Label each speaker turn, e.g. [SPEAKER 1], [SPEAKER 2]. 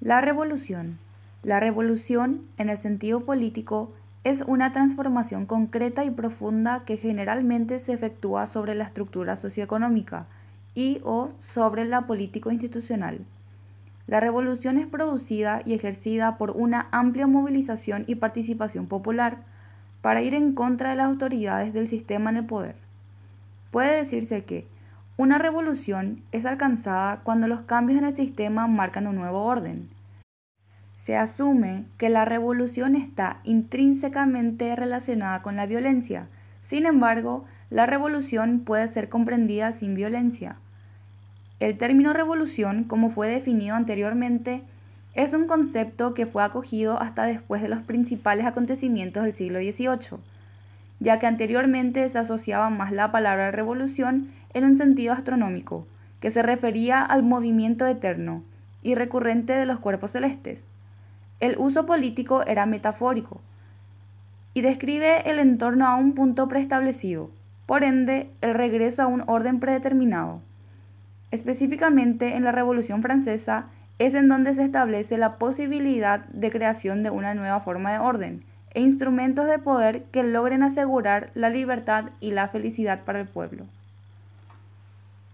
[SPEAKER 1] La revolución. La revolución, en el sentido político, es una transformación concreta y profunda que generalmente se efectúa sobre la estructura socioeconómica y o sobre la político-institucional. La revolución es producida y ejercida por una amplia movilización y participación popular para ir en contra de las autoridades del sistema en el poder. Puede decirse que una revolución es alcanzada cuando los cambios en el sistema marcan un nuevo orden. Se asume que la revolución está intrínsecamente relacionada con la violencia. Sin embargo, la revolución puede ser comprendida sin violencia. El término revolución, como fue definido anteriormente, es un concepto que fue acogido hasta después de los principales acontecimientos del siglo XVIII, ya que anteriormente se asociaba más la palabra revolución en un sentido astronómico, que se refería al movimiento eterno y recurrente de los cuerpos celestes. El uso político era metafórico y describe el entorno a un punto preestablecido, por ende el regreso a un orden predeterminado. Específicamente en la Revolución Francesa es en donde se establece la posibilidad de creación de una nueva forma de orden e instrumentos de poder que logren asegurar la libertad y la felicidad para el pueblo.